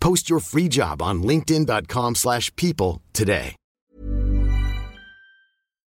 Post your free job on linkedin.com/people slash people today.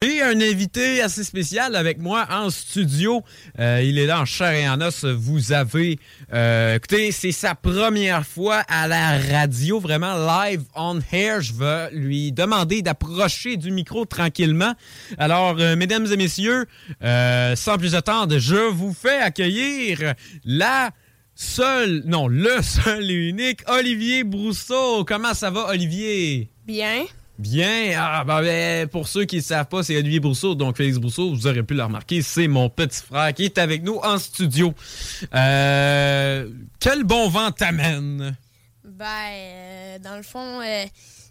J'ai un invité assez spécial avec moi en studio. Euh, il est là en chair et en os. Vous avez... euh, écoutez, c'est sa première fois à la radio, vraiment live on air. Je vais lui demander d'approcher du micro tranquillement. Alors, euh, mesdames et messieurs, sans plus attendre, je vous fais accueillir la seule, non, le seul et unique, Olivier Brousseau. Comment ça va, Olivier? Bien. Bien. Ah, ben, ben, pour ceux qui ne savent pas, c'est Olivier Brousseau. Donc, Félix Brousseau, vous aurez pu le remarquer, c'est mon petit frère qui est avec nous en studio. Euh, quel bon vent t'amène? Ben, euh, dans le fond, euh,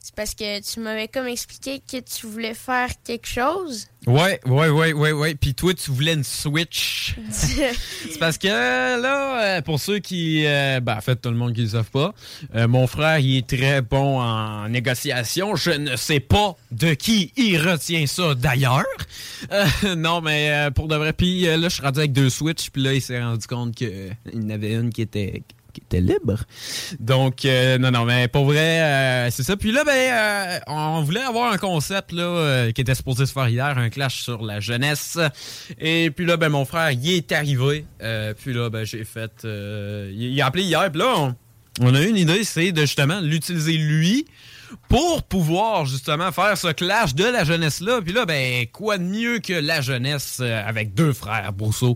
c'est parce que tu m'avais comme expliqué que tu voulais faire quelque chose. Ouais, ouais, ouais, ouais, ouais. Puis toi, tu voulais une Switch. c'est parce que là, euh, pour ceux qui, euh, ben, en fait, tout le monde qui ne savent pas, mon frère, il est très bon en négociation. Je ne sais pas de qui il retient ça d'ailleurs. Non, mais euh, pour de vrai. Puis là, je suis rendu avec deux Switch. Puis là, il s'est rendu compte qu'il y en avait une qui était était libre. Donc, euh, non, non, mais pour vrai, euh, c'est ça. Puis là, ben, euh, on voulait avoir un concept là, qui était supposé se faire hier, un clash sur la jeunesse. Et puis là, ben, mon frère, il est arrivé. Puis là, ben, j'ai fait... il, il a appelé hier, puis là, on, on a eu une idée, c'est de justement l'utiliser lui pour pouvoir justement faire ce clash de la jeunesse-là. Puis là, ben, quoi de mieux que la jeunesse euh, avec deux frères Brousseau?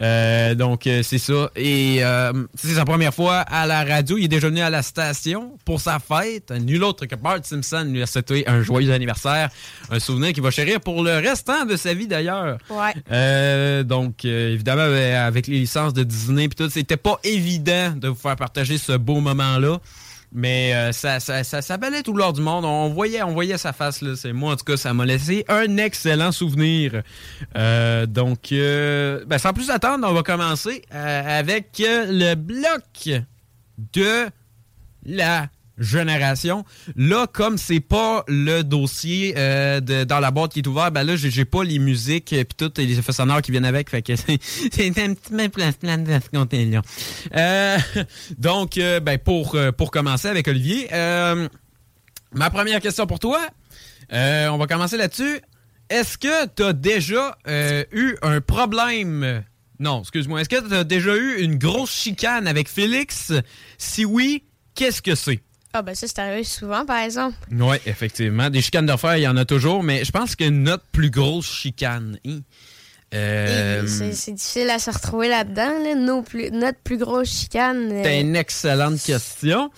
Euh, donc, euh, c'est ça. Et euh, c'est sa première fois à la radio. Il est déjà venu à la station pour sa fête. Nul autre que Bart Simpson lui a souhaité un joyeux anniversaire. Un souvenir qu'il va chérir pour le restant de sa vie d'ailleurs. Ouais. Euh, donc, euh, évidemment, euh, avec les licences de Disney puis tout, c'était pas évident de vous faire partager ce beau moment-là. Mais euh, ça, ça, ça, ça valait tout l'or du monde. On voyait, on voyait sa face. Là. C'est, moi, en tout cas, ça m'a laissé un excellent souvenir. Euh, donc, euh, ben, sans plus attendre, on va commencer euh, avec euh, le bloc de la génération. Là, comme c'est pas le dossier euh, de, dans la boîte qui est ouvert, ben là, j'ai, pas les musiques et puis toutes les effets sonores qui viennent avec. Fait que c'est, un petit peu plein de ce. Euh, donc, euh, ben pour, euh, pour commencer avec Olivier, euh, ma première question pour toi, euh, on va commencer là-dessus. Est-ce que tu as déjà euh, eu un problème? Non, excuse-moi. Est-ce que tu as déjà eu une grosse chicane avec Félix? Si oui, qu'est-ce que c'est? Ah, ben ça, c'est arrivé souvent, par exemple. Oui, effectivement. Des chicanes de fer, il y en a toujours, mais je pense que notre plus grosse chicane, hein, Euh, C'est difficile à se retrouver là-dedans. Là. Nos plus- notre plus grosse chicane. euh, C'est une excellente question.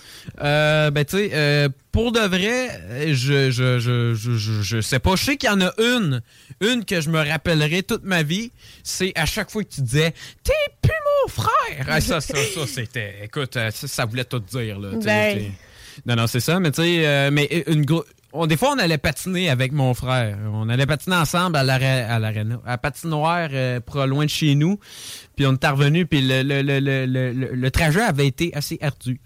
Euh, ben, tu sais, pour de vrai, je, je, je, je, je, je sais pas. Je sais qu'il y en a une, une que je me rappellerai toute ma vie. C'est à chaque fois que tu disais T'es plus mon frère. Ah, ça, ça, ça, c'était. Écoute, ça, ça voulait tout dire. Là, Ben. Non, non, c'est ça, mais tu sais, euh, mais une gro- on, des fois, on allait patiner avec mon frère. On allait patiner ensemble à l'arè- à l'aréna, à patinoire, euh, loin de chez nous. Puis on est revenu, puis le, le, le, le trajet avait été assez ardu.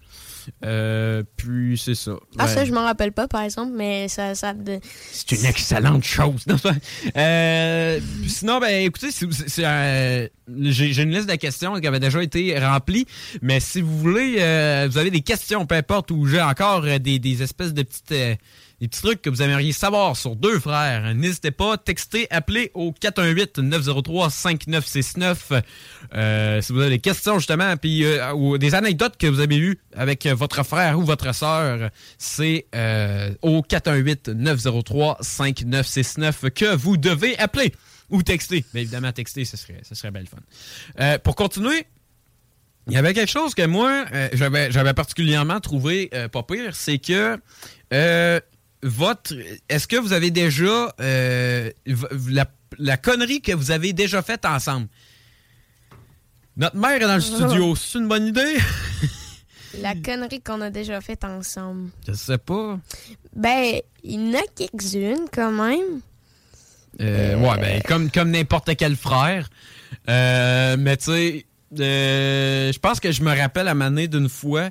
Euh, puis c'est ça. Ah, Ouais. ça, je m'en rappelle pas, par exemple, mais ça. ça de- C'est une excellente chose. Euh, sinon, ben, écoutez, euh, j'ai une liste de questions qui avait déjà été remplie, mais si vous voulez, euh, vous avez des questions, peu importe, ou j'ai encore des, des espèces de petites, euh, des petits trucs que vous aimeriez savoir sur deux frères, n'hésitez pas, textez, appelez au 418-903-5969 euh, si vous avez des questions, justement, puis euh, ou des anecdotes que vous avez eues avec votre frère ou votre sœur, c'est euh, au 418-903-5969 que vous devez appeler ou texter. Évidemment, texter, ce serait, ce serait belle fun. Pour continuer, il y avait quelque chose que moi, j'avais, particulièrement trouvé pas pire, c'est que votre. Est-ce que vous avez déjà. euh, la, la connerie que vous avez déjà faite ensemble? Notre mère est dans le studio, c'est une bonne idée? La connerie qu'on a déjà faite ensemble. Je sais pas. Ben, il y en a quelques-unes quand même. Euh, ouais, ben, comme, comme n'importe quel frère. Euh, mais tu sais, euh, je pense que je me rappelle à Mané d'une fois,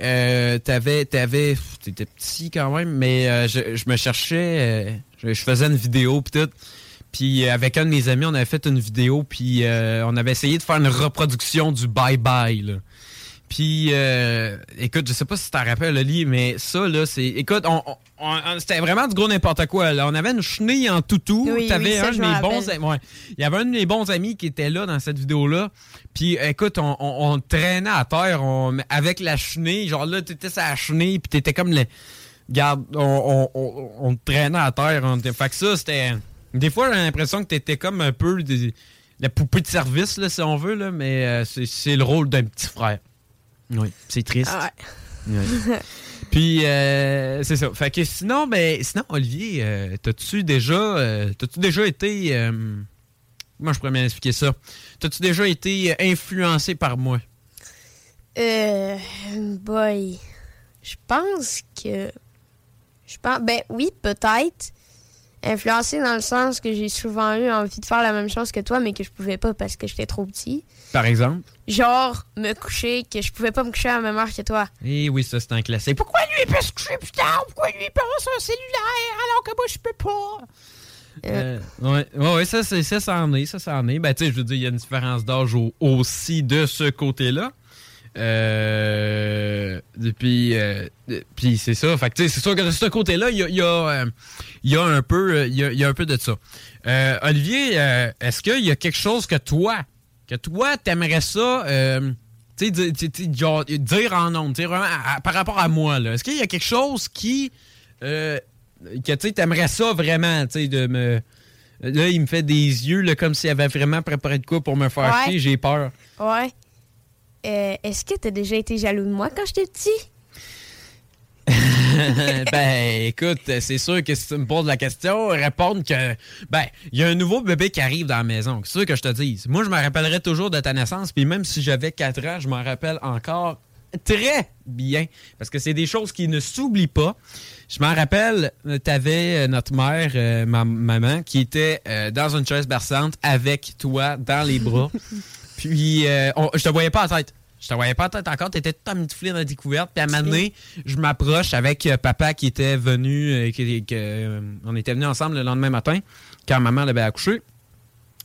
euh, t'avais, t'avais, t'étais petit quand même, mais euh, je, je me cherchais, euh, je, je faisais une vidéo pis tout. Puis euh, avec un de mes amis, on avait fait une vidéo, puis on avait essayé de faire une reproduction du Bye Bye. Là. Puis, euh, écoute, je sais pas si tu t'en rappelles, Oli, mais ça, là, c'est. Écoute, on, on- on- c'était vraiment du gros n'importe quoi. Là. On avait une chenille en toutou. Oui, T'avais oui, un de mes bons amis. ouais. Il y avait un de mes bons amis qui était là dans cette vidéo-là. Puis, écoute, on, traînait à terre on- avec la chenille. Genre là, t'étais la chenille, puis t'étais comme le. Regarde, on, traînait à terre. Fait que ça, c'était. Des fois, j'ai l'impression que t'étais comme un peu des- la poupée de service, là, si on veut, là, mais euh, c'est le rôle d'un petit frère. Oui, c'est triste. Ah ouais. Ouais. Puis euh, c'est ça. Fait que sinon, ben sinon, Olivier, euh, t'as-tu déjà euh, t'as-tu déjà été euh, Comment je pourrais bien expliquer ça? T'as-tu déjà été influencé par moi? Euh. Boy. Je pense que. Je pense. Ben oui, peut-être. Influencé dans le sens que j'ai souvent eu envie de faire la même chose que toi, mais que je pouvais pas parce que j'étais trop petit. Par exemple? Genre, me coucher, que je pouvais pas me coucher à la même heure que toi. Eh oui, ça c'est un classique. Pourquoi lui il peut se coucher plus tard? Pourquoi lui il peut avoir son cellulaire alors que moi je peux pas? Euh, ouais, ouais, ouais, ça, c'est, ça, ça en est, ça, ça en est. Ben, tu sais, je veux dire, il y a une différence d'âge au- aussi de ce côté-là. Euh, puis, euh, puis c'est ça. Fait c'est sûr que de ce côté-là, il y a, il y, a, euh, il y a un peu, euh, il y a, il y a un peu de ça. Euh, Olivier, est-ce qu'il y a quelque chose que toi, que toi, t'aimerais ça, euh, tu sais, di- tu- tu- genre, dire en nom, tu sais, vraiment, à- à- par rapport à moi, là? Est-ce qu'il y a quelque chose qui, que tu t'aimerais ça vraiment, tu sais, de me. Là, il me fait des yeux, là, comme s'il avait vraiment préparé de quoi pour me faire Ouais. chier, j'ai peur. Ouais. Euh, Est-ce que t'as déjà été jaloux de moi quand j'étais petit? ben, écoute, c'est sûr que si tu me poses la question, répondre que, ben, il y a un nouveau bébé qui arrive dans la maison. C'est sûr que je te dise. Moi, je me rappellerai toujours de ta naissance, puis même si j'avais 4 ans, je m'en rappelle encore très bien, parce que c'est des choses qui ne s'oublient pas. Je m'en rappelle, tu avais notre mère, euh, ma maman, qui était euh, dans une chaise berçante avec toi dans les bras. Puis, euh, on- je te voyais pas la tête. Je te voyais pas la tête encore. Tu étais tout emmitouflé dans la découverte. Puis, à un moment donné, je m'approche avec euh, papa qui était venu. euh, qui- que, euh, on était venus ensemble le lendemain matin, quand maman l'avait accouché.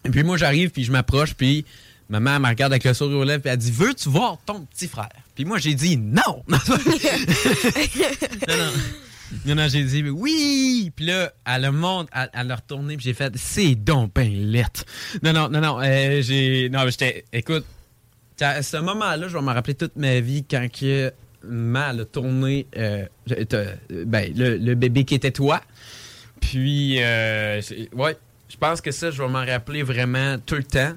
Et puis, moi, j'arrive, puis je m'approche, puis maman elle me regarde avec le sourire aux lèvres, puis elle dit Veux-tu voir ton petit frère Puis, moi, j'ai dit Non Non, non. Non, non, j'ai dit oui. Puis là, elle le montre, elle, elle retourné, puis j'ai fait c'est donc ben lettre. Non, non, non, non. euh, j'ai. Non, j'étais. Écoute, à ce moment-là, je vais me rappeler toute ma vie quand que mal tourné euh, t'as- ben, le, le bébé qui était toi. Puis, euh, ouais. Je pense que ça, je vais m'en rappeler vraiment tout le temps.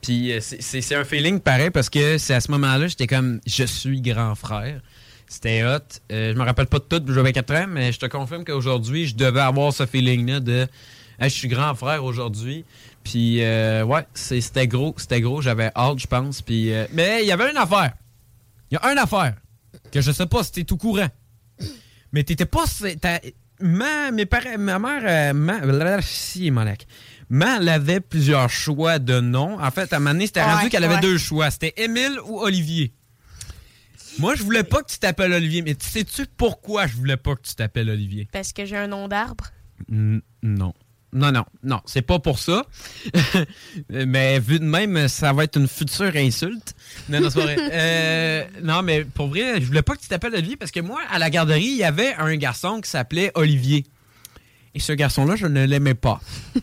Puis euh, c'est un feeling pareil parce que c'est à ce moment-là, j'étais comme je suis grand frère. C'était hot. Euh, je me rappelle pas de tout, j'avais 4 ans, mais je te confirme qu'aujourd'hui, je devais avoir ce feeling-là de Hey, je suis grand frère aujourd'hui. Puis euh, ouais, c'était gros, c'était gros, j'avais hâte, je pense. Puis euh, mais il y avait une affaire. Il y a une affaire que je sais pas si t'es tout courant. Mais t'étais pas. Ma, mes parents, ma mère, ma, si, Molek. Ma, elle avait plusieurs choix de noms. En fait, à un moment donné, c'était Ouais, rendu qu'elle avait deux choix. C'était Émile ou Olivier. Moi, je voulais pas que tu t'appelles Olivier, mais tu sais-tu pourquoi je voulais pas que tu t'appelles Olivier? Parce que j'ai un nom d'arbre. N- non. Non, non, non, c'est pas pour ça. mais vu de même, ça va être une future insulte. Non, non, c'est pas vrai. Euh, non, mais pour vrai, je voulais pas que tu t'appelles Olivier parce que moi, à la garderie, il y avait un garçon qui s'appelait Olivier. Et ce garçon-là, je ne l'aimais pas.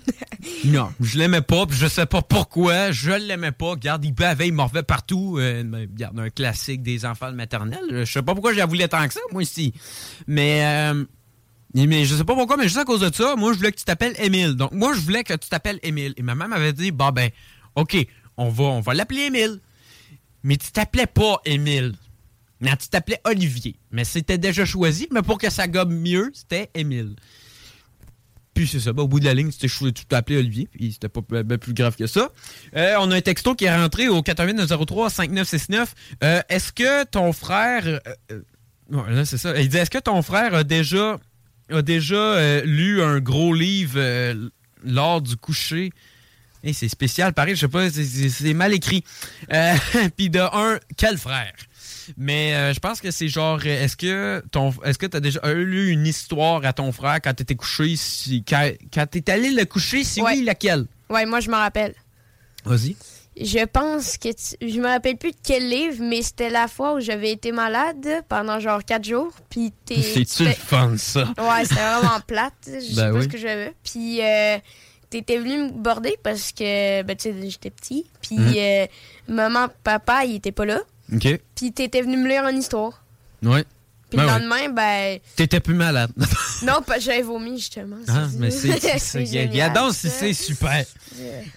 non, je l'aimais pas, puis je sais pas pourquoi, je l'aimais pas. Regarde, il bavait, il morvait partout. Euh, mais regarde, un classique des enfants de maternelle. Je sais pas pourquoi j'en voulais tant que ça, moi, ici. Mais... euh, mais je sais pas pourquoi, mais juste à cause de ça, moi, je voulais que tu t'appelles Émile. Donc, moi, je voulais que tu t'appelles Émile. Et ma maman m'avait dit, bah ben, OK, on va, on va l'appeler Émile. Mais tu t'appelais pas Émile. Non, tu t'appelais Olivier. Mais c'était déjà choisi, mais pour que ça gomme mieux, c'était Émile. Puis c'est ça, bah, au bout de la ligne, tu t'es t'appelais Olivier, puis c'était pas ben, ben plus grave que ça. Euh, on a un texto qui est rentré au 88-903-5969. Euh, Est-ce que ton frère... euh, euh, là, c'est ça. Il dit, est-ce que ton frère a déjà, a déjà lu un gros livre lors du coucher? Eh, c'est spécial, pareil, je sais pas, c'est mal écrit. Euh, Puis de un, quel frère? Mais euh, je pense que c'est genre, euh, est-ce que ton, est-ce que t'as déjà lu une histoire à ton frère quand t'étais couché, si, quand, quand t'es allé le coucher, si Ouais. oui, laquelle? Ouais, moi, je me rappelle. Vas-y. Je pense que tu- je me rappelle plus de quel livre, mais c'était la fois où j'avais été malade pendant genre quatre jours. Puis t'es. C'est-tu le fun, ça? Ouais, c'était vraiment plate. Je sais Ben pas ce que j'avais. Puis euh, t'étais venu me border parce que ben, tu sais, j'étais petit. Puis Mhm. euh, maman, papa, ils étaient pas là. OK. Puis t'étais venu me lire une histoire. Ouais. Puis Ben le ouais. lendemain, ben. T'étais plus malade. Non, pas j'avais vomi justement. Ah, mais c'est. Regarde si ça. c'est super.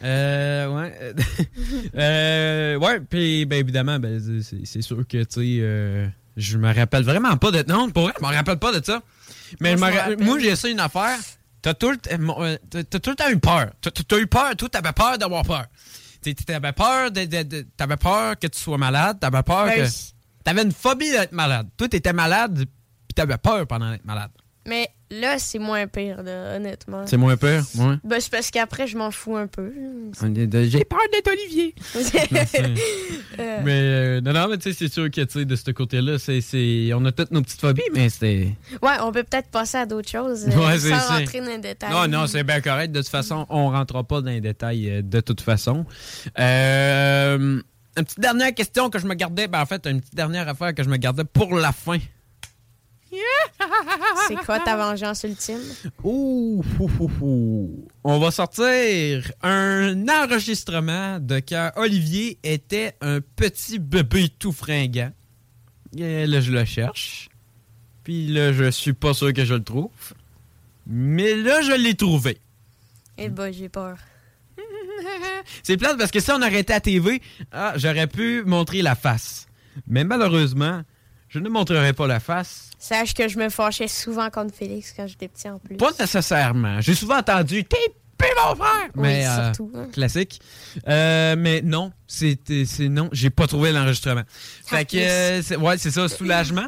Euh, ouais. euh, ouais, puis ben, évidemment, ben, c'est- sûr que, tu sais, euh, je me rappelle vraiment pas de. Non, pour vrai, je me rappelle pas de ça. Mais Moi, moi, j'ai ça une affaire. T'as tout, le euh, t'as- t'as tout le temps eu peur. T'as t'as eu peur, toi, t'avais peur d'avoir peur. T'avais peur, de, de- de- t'avais peur que tu sois malade, t'avais peur Ben, que. T'avais une phobie d'être malade. Toi, t'étais malade, puis t'avais peur pendant d'être malade. Mais là, c'est moins pire, là, honnêtement. C'est moins peur, ouais. Ben, c'est parce qu'après, je m'en fous un peu. J'ai peur d'être Olivier. Euh, Mais euh, non, non, mais tu sais, c'est sûr que tu sais, de ce côté-là, c'est, c'est- on a toutes nos petites phobies, mais c'était. Ouais, on peut peut-être passer à d'autres choses euh, Ouais, c'est sans rentrer dans les détails. Non, non, c'est bien correct. De toute façon, on rentrera pas dans les détails euh, de toute façon. Euh, une petite dernière question que je me gardais, ben en fait, une petite dernière affaire que je me gardais pour la fin. C'est quoi ta vengeance ultime? Ouh, ouh, ouh, ouh. On va sortir un enregistrement de quand Olivier était un petit bébé tout fringant. Et là, je le cherche. Puis là, je suis pas sûr que je le trouve. Mais là, je l'ai trouvé. Eh ben, j'ai peur. C'est plate parce que si on arrêtait à TV, ah, j'aurais pu montrer la face. Mais malheureusement, je ne montrerai pas la face. Sache que je me fâchais souvent contre Félix quand j'étais petit en plus. Pas nécessairement. J'ai souvent entendu T'es plus mon frère! Oui, Mais, euh, surtout. hein. classique. Euh, mais non, c'est non, j'ai pas trouvé l'enregistrement. Fait que euh, c'est- ouais, c'est ça, soulagement.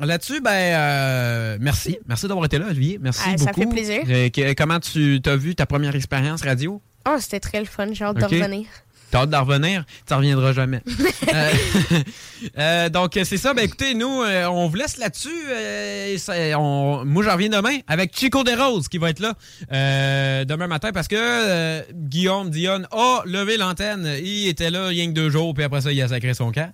Là-dessus, ben euh, merci, merci d'avoir été là, Olivier. Merci Ah, ça beaucoup. fait plaisir. Que- comment tu t'as vu ta première expérience radio? Oh, c'était très le fun. J'ai hâte de revenir. T'as hâte d'en revenir? Tu reviendras jamais. Euh, euh, donc, c'est ça. Ben, écoutez, nous, euh, on vous laisse là-dessus. On- moi, j'en reviens demain avec Chico Desroses qui va être là demain matin parce que Guillaume Dionne a levé l'antenne. Il était là rien que deux jours, puis après ça, il a sacré son camp.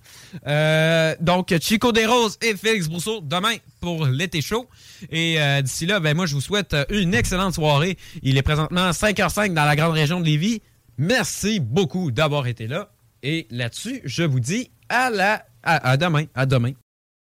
Donc, Chico Desroses et Félix Brousseau demain pour l'été chaud. Et d'ici là, ben, moi, je vous souhaite une excellente soirée. Il est présentement 5h05 dans la grande région de Lévis. Merci beaucoup d'avoir été là. Et là-dessus, je vous dis à la à, demain. À demain.